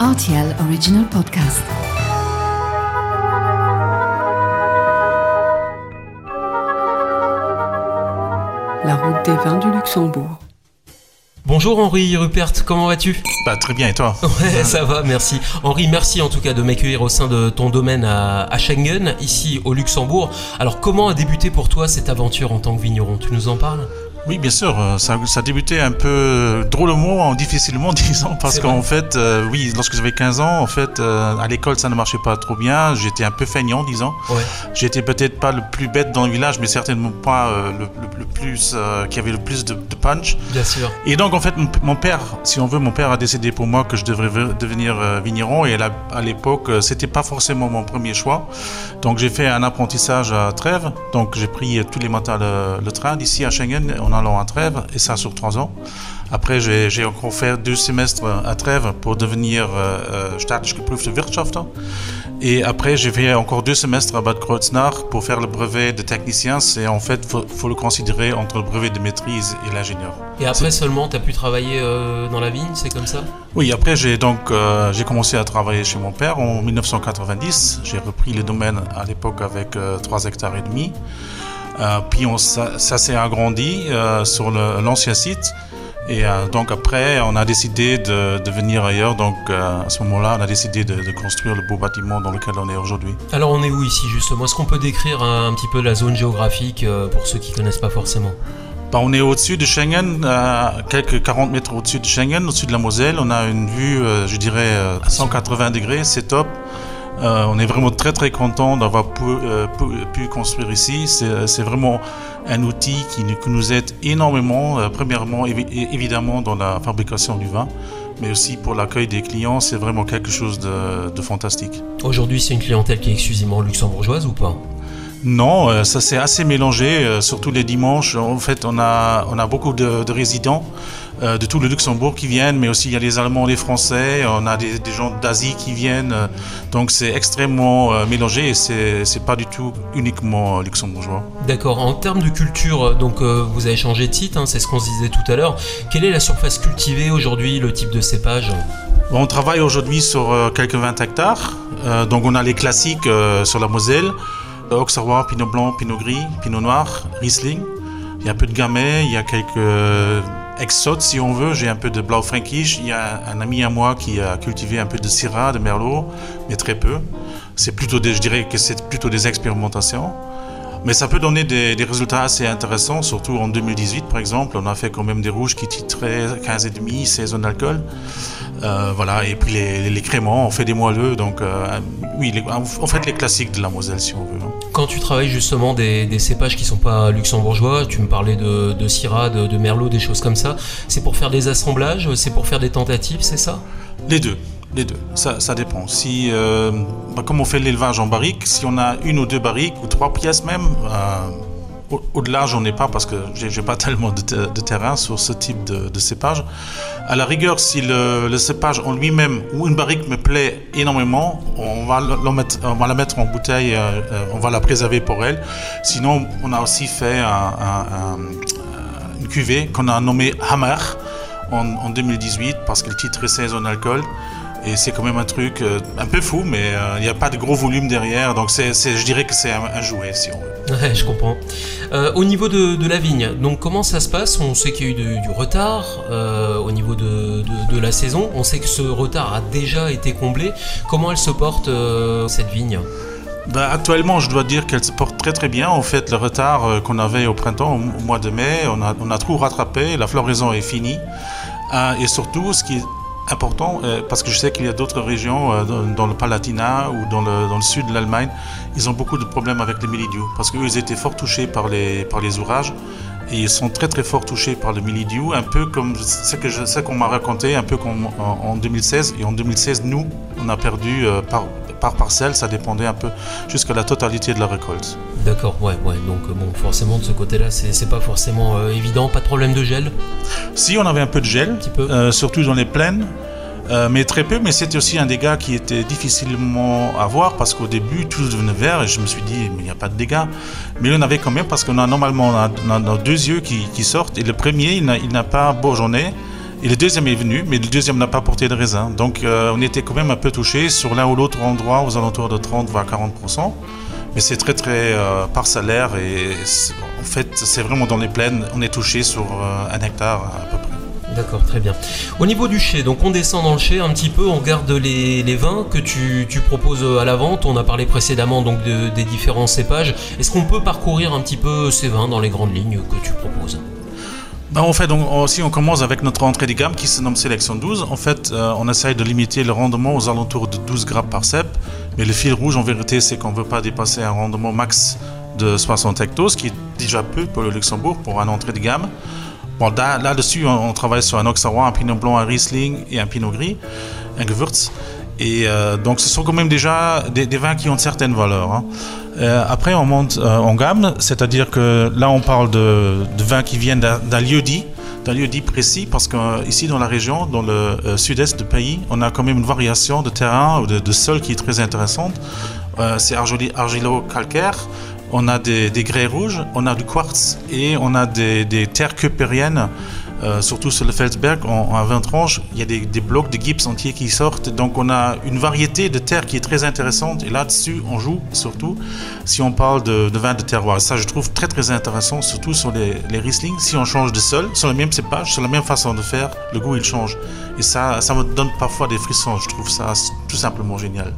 RTL Original Podcast. La route des vins du Luxembourg. Bonjour Henri Rupert, comment vas-tu? Bah, Très bien, et toi? Ouais, ça va, merci. Henri, merci en tout cas de m'accueillir au sein de ton domaine à, à, Schengen, ici au Luxembourg. Alors comment a débuté pour toi cette aventure en tant que vigneron? Tu nous en parles? Oui, bien sûr. Euh, ça, ça a débuté un peu drôlement, difficilement, disons, parce qu'en fait, euh, oui, lorsque j'avais 15 ans, en fait, euh, à l'école, ça ne marchait pas trop bien. J'étais un peu feignant, disons. Ouais. J'étais peut-être pas le plus bête dans le village, mais certainement pas le, le, plus qui avait le plus de, de, punch. Bien sûr. Et donc, en fait, mon, père, si on veut, mon père a décidé pour moi que je devrais devenir vigneron. Et là, à l'époque, c'était pas forcément mon premier choix. Donc, j'ai fait un apprentissage à Trèves. Donc, j'ai pris tous les matins le, le train d'ici à Schengen en allant à Trèves, et ça sur trois ans. Après, j'ai encore fait deux semestres à Trèves pour devenir euh, staatlich geprüfte Wirtschafter. Et après, j'ai fait encore deux semestres à Bad Kreuznach pour faire le brevet de technicien. C'est en fait, faut, faut le considérer entre le brevet de maîtrise et l'ingénieur. Et après seulement, tu as pu travailler euh, dans la vigne, c'est comme ça? Oui, après, j'ai donc euh, j'ai commencé à travailler chez mon père en 1990. J'ai repris le domaine à l'époque avec 3 hectares et demi. Euh, puis on, ça, ça s'est agrandi euh, sur l'ancien site. Et euh, donc après, on a décidé de, de venir ailleurs. Donc à ce moment-là, on a décidé de, de, construire le beau bâtiment dans lequel on est aujourd'hui. Alors on est où ici justement? Est-ce qu'on peut décrire un, un, petit peu la zone géographique pour ceux qui connaissent pas forcément? Bah, on est au-dessus de Schengen, euh, quelques 40 mètres au-dessus de Schengen, au-dessus de la Moselle. On a une vue, euh, je dirais, à 180 degrés, c'est top. Euh, on est vraiment très très content d'avoir pu, euh, pu, pu, construire ici. C'est vraiment un outil qui, qui, nous aide énormément, euh, premièrement évi évidemment dans la fabrication du vin, mais aussi pour l'accueil des clients. C'est vraiment quelque chose de, de fantastique. Aujourd'hui, c'est une clientèle qui est exclusivement luxembourgeoise ou pas? Non, ça c'est assez mélangé, surtout les dimanches. En fait, on a, on a beaucoup de, de résidents euh, de tout le Luxembourg qui viennent, mais aussi il y a les Allemands, les Français, on a des, des gens d'Asie qui viennent. donc c'est extrêmement mélangé et c'est pas du tout uniquement luxembourgeois. D'accord. En termes de culture, donc vous avez changé de site, hein, c'est ce qu'on se disait tout à l'heure. Quelle est la surface cultivée aujourd'hui, le type de cépage? On travaille aujourd'hui sur quelques 20 hectares. donc on a les classiques sur la Moselle. Auxerrois, Pinot Blanc, Pinot Gris, Pinot Noir, Riesling. Il y a un peu de Gamay, il y a quelques exotes si on veut. J'ai un peu de Blaufränkisch. Il y a un ami à moi qui a cultivé un peu de Syrah, de Merlot, mais très peu. C'est plutôt je dirais que c'est plutôt des expérimentations. Mais ça peut donner des, des, résultats assez intéressants, surtout en 2018 par exemple. On a fait quand même des rouges qui titraient 15,5, 16 d'alcool. Euh, voilà, et puis les, les, créments, on fait des moelleux. Donc, euh, oui, les, en fait, les classiques de la Moselle si on veut. Hein. Quand tu travailles justement des, des cépages qui ne sont pas luxembourgeois, tu me parlais de, de Syrah, de, de Merlot, des choses comme ça, c'est pour faire des assemblages, c'est pour faire des tentatives, c'est ça? Les deux. Les deux, ça, dépend. Si, euh, bah, comme on fait l'élevage en barrique, si on a une ou deux barriques ou trois pièces même, euh, au-delà, j'en ai pas parce que j'ai pas tellement de, terrain sur ce type de, cépage. À la rigueur, si le, cépage en lui-même ou une barrique me plaît énormément, on va, mettre, la mettre en bouteille, euh, on va la préserver pour elle. Sinon, on a aussi fait un, un, un, une cuvée qu'on a nommée Hammer en, en 2018 parce qu'elle titre 16 en alcool. Et c'est quand même un truc euh, un peu fou, mais euh, il n'y a pas de gros volume derrière. Donc c'est, je dirais que c'est un, un, jouet, si on veut. Ouais, je comprends. Euh, au niveau de, de, la vigne, donc comment ça se passe? On sait qu'il y a eu de, du retard au niveau de, de, la saison. On sait que ce retard a déjà été comblé. Comment elle se porte, cette vigne? Ben, actuellement, je dois dire qu'elle se porte très très bien. En fait, le retard qu'on avait au printemps, au mois de mai, on a, on a tout rattrapé. La floraison est finie. et surtout, ce qui est important euh, parce que je sais qu'il y a d'autres régions euh, dans, le Palatinat ou dans le, dans le sud de l'Allemagne, ils ont beaucoup de problèmes avec les mildiou parce qu'eux ils étaient fort touchés par les, par les ourages et ils sont très très fort touchés par le mildiou, un peu comme ce que je sais qu'on m'a raconté, un peu comme en, en, 2016. Et en 2016, nous, on a perdu euh, par, par parcelle, ça dépendait un peu jusqu'à la totalité de la récolte. D'accord, ouais, ouais. Donc bon, forcément de ce côté-là, c'est pas forcément euh, évident. Pas de problème de gel? Si, on avait un peu de gel, un petit peu. Euh, surtout dans les plaines. Euh, mais très peu, mais c'était aussi un dégât qui était difficilement à voir parce qu'au début tout devenait vert et je me suis dit mais il n'y a pas de dégâts. Mais il y en avait quand même parce qu'on a normalement on a, on a deux yeux qui, qui, sortent et le premier il n'a pas bourgeonné Et le deuxième est venu, mais le deuxième n'a pas porté de raisin. Donc on était quand même un peu touché sur l'un ou l'autre endroit aux alentours de 30 voire 40%. Mais c'est très très parcellaire et en fait c'est vraiment dans les plaines. On est touché sur un hectare à peu près. D'accord, très bien. Au niveau du chai, donc on descend dans le chai un petit peu, on regarde les, vins que tu, proposes à la vente. On a parlé précédemment des différents cépages. Est-ce qu'on peut parcourir un petit peu ces vins dans les grandes lignes que tu proposes? Ben, en fait, aussi, on commence avec notre entrée de gamme qui se nomme Sélection 12. En fait, euh, on essaye de limiter le rendement aux alentours de 12 grammes par cep. Mais le fil rouge, en vérité, c'est qu'on ne veut pas dépasser un rendement max de 60 hectos, ce qui est déjà peu pour le Luxembourg pour un entrée de gamme. Bon, là-dessus, on, travaille sur un Auxerrois, un Pinot Blanc, un Riesling et un Pinot Gris, un Gewürz. Et euh, donc, ce sont quand même déjà des, vins qui ont certaines valeurs. Hein. Euh, après, on monte euh, en gamme, c'est-à-dire que là, on parle de, vins qui viennent d'un lieu dit, d'un lieu dit précis, parce qu'ici, dans la région, dans le sud-est du pays, on a quand même une variation de terrain ou de, sol qui est très intéressante. C'est argilo-calcaire, on a des, grès rouges, on a du quartz et on a des, terres cupériennes, euh, surtout sur le Felsberg, en, en 20 tranches. Il y a des, blocs de gypse entiers qui sortent. Donc on a une variété de terres qui est très intéressante. Et là-dessus, on joue surtout si on parle de, vin de terroir. Ça, je trouve très très intéressant, surtout sur les, Riesling. Si on change de sol, sur le même cépage, sur la même façon de faire, le goût il change. Et ça, ça me donne parfois des frissons. Je trouve ça tout simplement génial.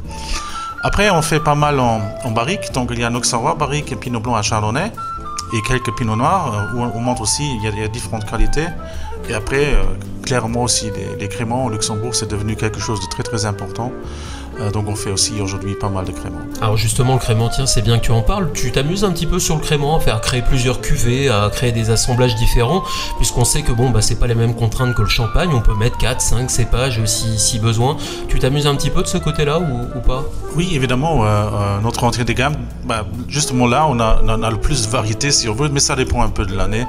Après, on fait pas mal en, barrique. Donc, il y a un Auxerrois barrique et Pinot Blanc à Chardonnay et quelques Pinot Noirs euh, où on montre aussi il y, a, différentes qualités. Et après, euh, clairement aussi, les, les créments au Luxembourg, c'est devenu quelque chose de très très important. Euh, donc on fait aussi aujourd'hui pas mal de créments. Alors justement, le crément, tiens, c'est bien que tu en parles. Tu t'amuses un petit peu sur le crément à faire créer plusieurs cuvées, à créer des assemblages différents, puisqu'on sait que bon, bah, c'est pas les mêmes contraintes que le champagne. On peut mettre 4, 5 cépages si, si besoin. Tu t'amuses un petit peu de ce côté-là ou, pas? Oui, évidemment. Euh, euh, notre entrée de gamme, bah, justement là, on a, on a le plus de variété si on veut, mais ça dépend un peu de l'année.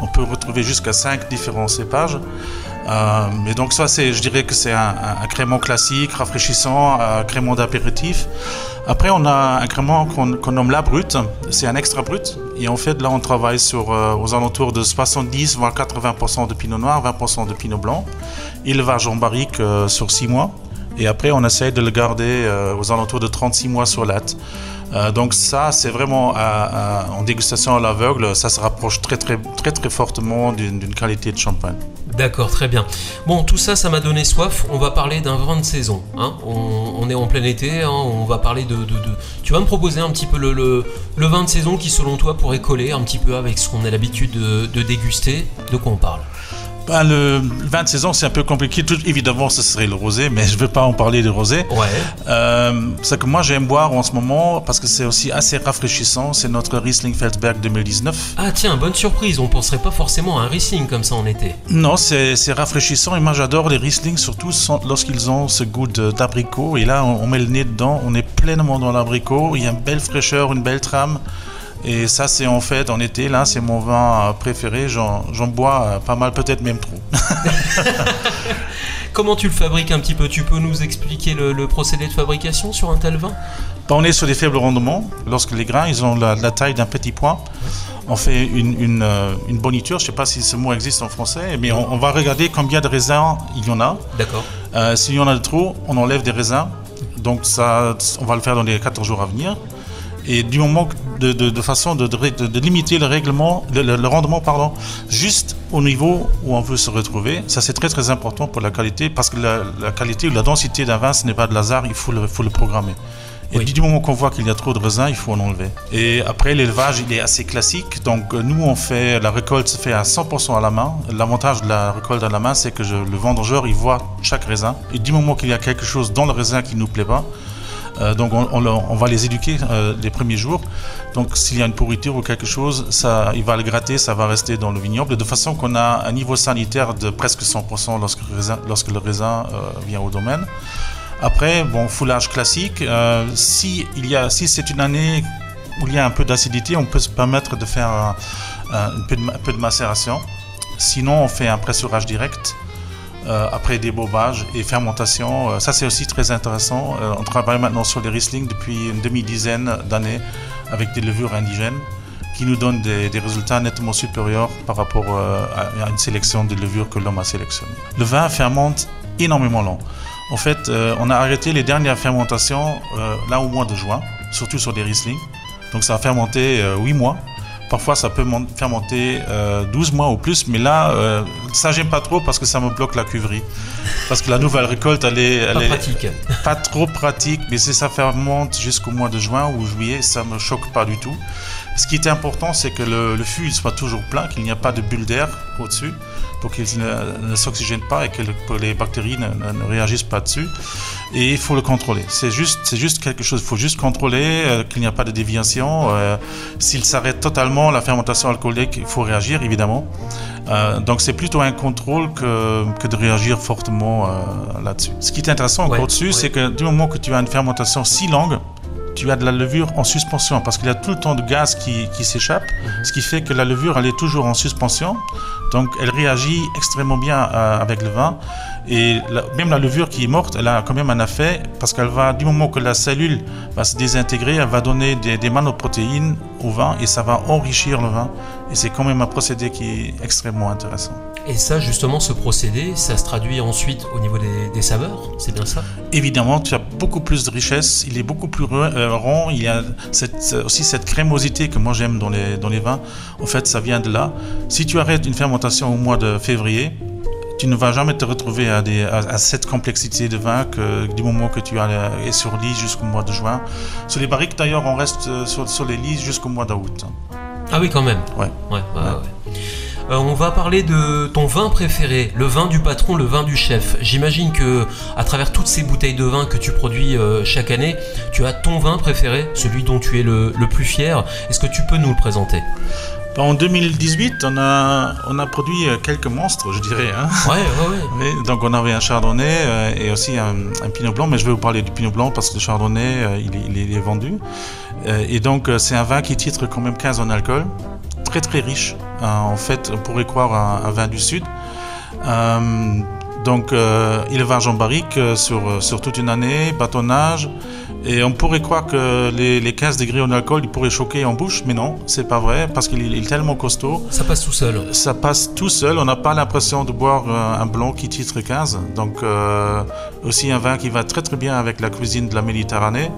On peut retrouver jusqu'à 5 différents cépages. Euh, donc ça, c'est, je dirais que c'est un, un, crément classique, rafraîchissant, un crément d'apéritif. Après, on a un crément qu'on, nomme la brute. C'est un extra brut. Et en fait, là, on travaille euh, aux alentours de 70 voire 80% de pinot noir, 20% de pinot blanc. Élevage en barrique euh, sur 6 mois. Et après, on essaye de le garder aux alentours de 36 mois sur latte. donc ça, c'est vraiment en dégustation à l'aveugle, ça se rapproche très très très très fortement d'une qualité de champagne. D'accord, très bien. Bon, tout ça, ça m'a donné soif. On va parler d'un vin de saison. Hein. On, est en plein été. Hein. On va parler de, Tu vas me proposer un petit peu le, le, vin de saison qui, selon toi, pourrait coller un petit peu avec ce qu'on a l'habitude de déguster. De quoi on parle? Ben, le vin de saison, c'est un peu compliqué. Tout, évidemment, ce serait le rosé, mais je ne veux pas en parler de rosé. Ouais. Euh, c'est que moi, j'aime boire en ce moment parce que c'est aussi assez rafraîchissant. C'est notre Riesling Feldberg 2019. Ah, tiens, bonne surprise. On ne penserait pas forcément à un Riesling comme ça en été. Non, c'est rafraîchissant. Et moi, j'adore les Riesling, surtout lorsqu'ils ont ce goût d'abricot. Et là, on, on met le nez dedans. On est pleinement dans l'abricot. Il y a une belle fraîcheur, une belle trame. Et ça, c'est en fait en été, là, c'est mon vin préféré. J'en bois euh, pas mal, peut-être même trop. Comment tu le fabriques un petit peu? Tu peux nous expliquer le, procédé de fabrication sur un tel vin? On est sur des faibles rendements. Lorsque les grains ils ont la, taille d'un petit point, on fait une, une, euh, boniture. Je ne sais pas si ce mot existe en français, mais on, va regarder combien de raisins il y en a. D'accord. Euh, S'il y en a de trop, on enlève des raisins. Donc ça, on va le faire dans les 14 jours à venir et du moment de, de, façon de, de, limiter le, règlement, le, rendement pardon, juste au niveau où on veut se retrouver. Ça, c'est très très important pour la qualité parce que la, qualité ou la densité d'un vin, ce n'est pas de hasard, il faut le, faut le programmer. Et du moment qu'on voit qu'il y a trop de raisins, il faut en enlever. Et après, l'élevage, il est assez classique. Donc, nous, on fait, la récolte se fait à 100% à la main. L'avantage de la récolte à la main, c'est que le vendeur, il voit chaque raisin. Et du moment qu'il y a quelque chose dans le raisin qui ne nous plaît pas, euh, donc on, va les éduquer euh, les premiers jours. Donc s'il y a une pourriture ou quelque chose, ça, il va le gratter, ça va rester dans le vignoble, de façon qu'on a un niveau sanitaire de presque 100% lorsque lorsque le raisin euh, vient au domaine. Après, bon, foulage classique. si il y a, si c'est une année où il y a un peu d'acidité, on peut se permettre de faire un, peu de, macération. Sinon, on fait un pressurage direct. Euh, après débobage et fermentation. Euh, ça, c'est aussi très intéressant. Euh, on travaille maintenant sur les Riesling depuis une demi-dizaine d'années avec des levures indigènes. qui nous donne des, résultats nettement supérieurs par rapport à une sélection de levures que l'homme a sélectionnées. Le vin fermente énormément lent. En fait, on a arrêté les dernières fermentations là au mois de juin, surtout sur des Riesling. Donc ça a fermenté 8 mois. Parfois, ça peut fermenter 12 mois ou plus, mais là, ça j'aime pas trop parce que ça me bloque la cuverie. Parce que la nouvelle récolte, elle est, pas pratique. Pas trop pratique, mais si ça fermente jusqu'au mois de juin ou juillet, ça me choque pas du tout. Ce qui est important, c'est que le, fût soit toujours plein, qu'il n'y a pas de bulle d'air au-dessus, pour qu'il ne, s'oxygène pas et que, les bactéries ne, réagissent pas dessus. Et il faut le contrôler. C'est juste, c'est juste quelque chose. Il faut juste contrôler euh, qu'il n'y a pas de déviation. Euh, s'il s'arrête totalement la fermentation alcoolique, il faut réagir évidemment. Euh, donc c'est plutôt un contrôle que, que de réagir fortement là-dessus. Ce qui est intéressant encore dessus, c'est que du moment que tu as une fermentation si longue, tu as de la levure en suspension parce qu'il y a tout le temps de gaz qui, qui s'échappe, ce qui fait que la levure, elle est toujours en suspension. Donc, elle réagit extrêmement bien euh, avec le vin. Et même la levure qui est morte, elle a quand même un effet parce qu'elle va, du moment que la cellule va se désintégrer, elle va donner des, des manoprotéines au vin et ça va enrichir le vin. Et c'est quand même un procédé qui est extrêmement intéressant. Et ça, justement, ce procédé, ça se traduit ensuite au niveau des, saveurs, c'est bien ça? Évidemment, tu as beaucoup plus de richesse, il est beaucoup plus euh, rond, il y a aussi cette crémosité que moi j'aime dans les, dans les vins. En fait, ça vient de là. Si tu arrêtes une fermentation au mois de février, tu ne vas jamais te retrouver à, des, à, cette complexité de vin que du moment que tu es sur l'île jusqu'au mois de juin. Sur les barriques, d'ailleurs, on reste euh, sur, sur les lits jusqu'au mois d'août. Ah oui, quand même? Ouais. ouais, ouais. Euh, on va parler de ton vin préféré, le vin du patron, le vin du chef. J'imagine que à travers toutes ces bouteilles de vin que tu produis euh, chaque année, tu as ton vin préféré, celui dont tu es le, plus fier. Est-ce que tu peux nous le présenter? Bah, en 2018, on a, on a produit euh, quelques monstres, je dirais. Hein. Ouais, ouais, ouais. donc on avait un chardonnay et aussi un, pinot blanc, mais je vais vous parler du pinot blanc parce que le chardonnay, il, il, est vendu. et donc c'est un vin qui titre quand même 15 en alcool très riche. Euh, en fait, on pourrait croire un, vin du Sud. Euh, donc, euh, élevage en barrique sur, sur toute une année, bâtonnage, et on pourrait croire que les, les 15 degrés en alcool, ils pourraient choquer en bouche, mais non, c'est pas vrai, parce qu'il est tellement costaud. Ça passe tout seul. Ça passe tout seul, on n'a pas l'impression de boire euh, un blanc qui titre 15. Donc, euh, aussi un vin qui va très très bien avec la cuisine de la Méditerranée.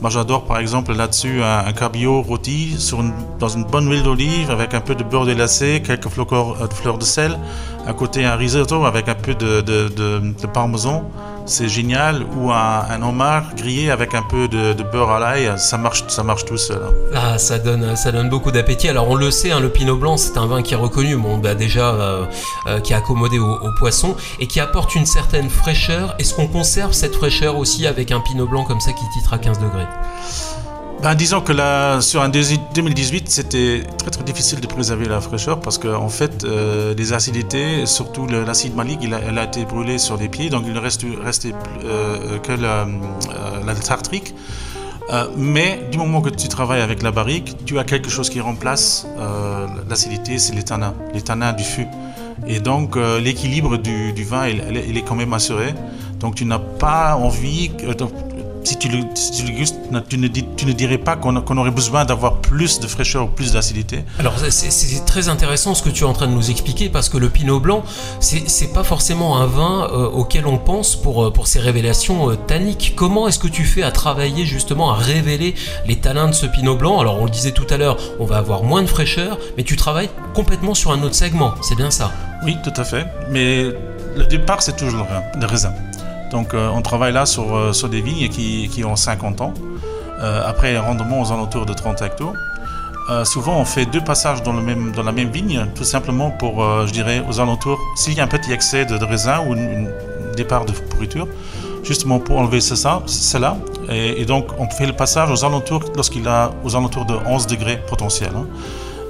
Moi, j'adore par exemple là-dessus un, un cabillaud rôti sur dans une bonne huile d'olive avec un peu de beurre délacé, quelques fleurs, de fleurs de sel. À côté, un risotto avec un peu de, de, parmesan c'est génial. Ou un, homard grillé avec un peu de, beurre à l'ail, ça marche, ça marche tout seul. Hein. Ah, ça donne, ça donne beaucoup d'appétit. Alors on le sait, hein, le Pinot Blanc, c'est un vin qui est reconnu, bon, bah, déjà euh, euh, qui est accommodé au, poisson et qui apporte une certaine fraîcheur. Est-ce qu'on conserve cette fraîcheur aussi avec un Pinot Blanc comme ça qui titre à 15 degrés? Ben, disons que là, sur un 2018, c'était très très difficile de préserver la fraîcheur parce qu'en en fait, euh, les acidités, surtout l'acide malique, elle a été brûlé sur les pieds, donc il ne reste, restait euh, que la, euh, la tartrique. mais du moment que tu travailles avec la barrique, tu as quelque chose qui remplace l'acidité, c'est les tanins, du fût. Et donc l'équilibre du, du, vin, il, il, est quand même assuré. Donc tu n'as pas envie, si tu le, tu, ne, tu ne dirais pas qu'on aurait besoin d'avoir plus de fraîcheur ou plus d'acidité. Alors c'est très intéressant ce que tu es en train de nous expliquer parce que le Pinot Blanc, c'est pas forcément un vin euh, auquel on pense pour, euh, pour ses révélations euh, tanniques. Comment est-ce que tu fais à travailler justement à révéler les talents de ce Pinot Blanc? Alors on le disait tout à l'heure, on va avoir moins de fraîcheur, mais tu travailles complètement sur un autre segment, c'est bien ça? Oui, tout à fait. Mais le départ, c'est toujours le raisin. Donc euh, on travaille là sur, euh, sur des vignes qui, ont 50 ans. Euh, après, rendement aux alentours de 30 hectares. souvent, on fait deux passages dans, la même vigne, tout simplement pour, je dirais, aux alentours, s'il y a un petit excès de, raisin ou un départ de pourriture, justement pour enlever cela. Et, et, donc, on fait le passage aux alentours lorsqu'il a aux alentours de 11 degrés potentiels. Hein.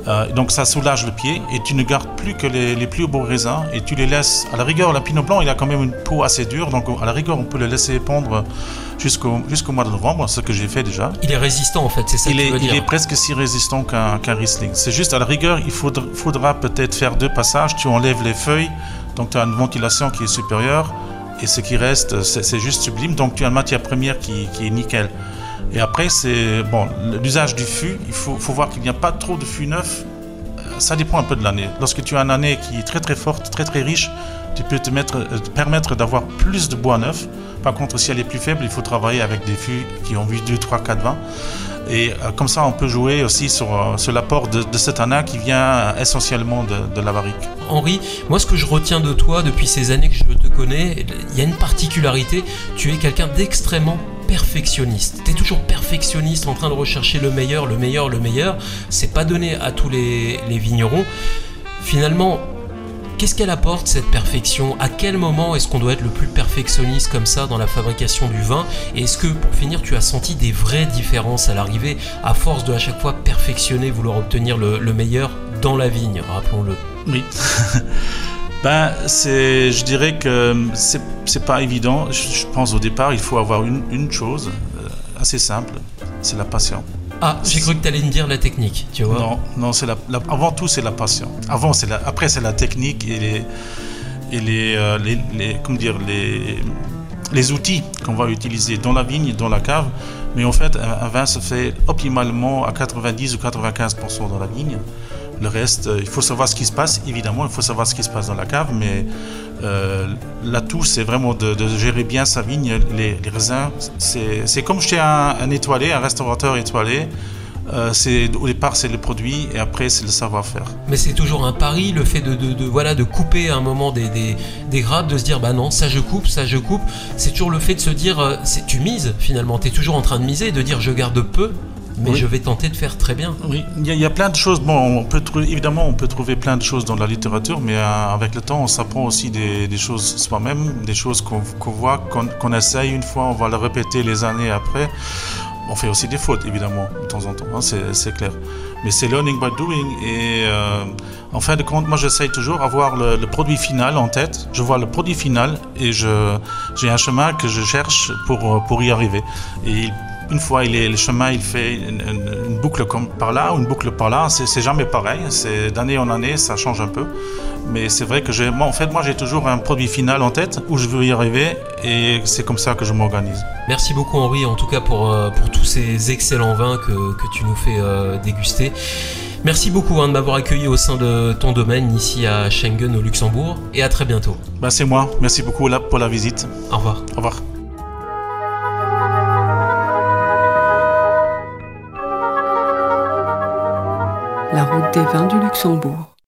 Euh, donc ça soulage le pied et tu ne gardes plus que les, plus beaux raisins et tu les laisses. À la rigueur, le pinot blanc, il a quand même une peau assez dure, donc à la rigueur, on peut le laisser pondre jusqu'au jusqu'au mois de novembre, ce que j'ai fait déjà. Il est résistant en fait, c'est ça il que est, veux dire. Il est presque si résistant qu'un Riesling. C'est juste à la rigueur, il faudra, faudra peut-être faire deux passages. Tu enlèves les feuilles, donc tu as une ventilation qui est supérieure et ce qui reste, c'est juste sublime. Donc tu as une matière première qui, qui est nickel. Et après, c'est bon, l'usage du fût, il faut, voir qu'il n'y a pas trop de fût neuf. Euh, Ça dépend un peu de l'année. Lorsque tu as une année qui est très très forte, très très riche, tu peux te, mettre, euh, permettre d'avoir plus de bois neuf. Par contre, si elle est plus faible, il faut travailler avec des fûts qui ont vu 2, 3, 4 vins. Et euh, comme ça, on peut jouer aussi sur, sur l'apport de, de cet anin qui vient essentiellement de, de la barrique. Henri, moi ce que je retiens de toi depuis ces années que je te connais, il y a une particularité, tu es quelqu'un d'extrêmement perfectionniste. Tu es toujours perfectionniste en train de rechercher le meilleur, le meilleur, le meilleur. C'est pas donné à tous les, vignerons. Finalement, qu'est-ce qu'elle apporte cette perfection? À quel moment est-ce qu'on doit être le plus perfectionniste comme ça dans la fabrication du vin? Et est-ce que pour finir, tu as senti des vraies différences à l'arrivée? À force de à chaque fois perfectionner, vouloir obtenir le meilleur dans la vigne, rappelons-le Oui. ben, c'est, je dirais que c'est, c'est pas évident. Je, je pense au départ, il faut avoir une, une chose euh, assez simple, c'est la passion. Ah, j'ai cru que tu allais me dire la technique, tu vois. Non, non, c'est la, la- avant tout c'est la passion. Avant c'est la, après c'est la technique et les et les, euh, les, les- comment dire les les outils qu'on va utiliser dans la vigne, dans la cave. Mais en fait, un, un vin se fait optimalement à 90 ou 95% dans la vigne. Le reste, euh, il faut savoir ce qui se passe. Évidemment, il faut savoir ce qui se passe dans la cave, mais euh, l'atout, c'est vraiment de, gérer bien sa vigne, les, raisins. C'est comme chez un, un étoilé, un restaurateur étoilé. Euh, au départ c'est le produit et après c'est le savoir-faire. Mais c'est toujours un pari, le fait de, voilà, de couper à un moment des, des, grappes, de se dire bah non, ça je coupe, ça je coupe. C'est toujours le fait de se dire, tu mises finalement, tu es toujours en train de miser, de dire je garde peu, mais Oui. je vais tenter de faire très bien. Oui, il y, a, il y a plein de choses. Bon, on peut trouver, évidemment, on peut trouver plein de choses dans la littérature, mais euh, avec le temps, on s'apprend aussi des, des choses soi-même, des choses qu'on voit, qu'on essaye une fois, on va le répéter les années après. On fait aussi des fautes, évidemment, de temps en temps, hein, c'est clair. Mais c'est learning by doing. Et euh, en fin de compte, moi, j'essaye toujours avoir le, le produit final en tête. Je vois le produit final et j'ai un chemin que je cherche pour, pour y arriver. Et il- une fois il est, le chemin, il fait une, une- une boucle comme par là ou une boucle par là. C'est jamais pareil. C'est d'année en année, ça change un peu. Mais c'est vrai que moi, en fait, moi, j'ai toujours un produit final en tête où je veux y arriver et c'est comme ça que je m'organise. Merci beaucoup Henri, en tout cas pour, euh, pour tous ces excellents vins que, que tu nous fais euh, déguster. Merci beaucoup hein, de m'avoir accueilli au sein de ton domaine ici à Schengen au Luxembourg et à très bientôt. Ben, c'est moi. Merci beaucoup là, pour la visite. Au revoir. Au revoir. La route des vins du Luxembourg.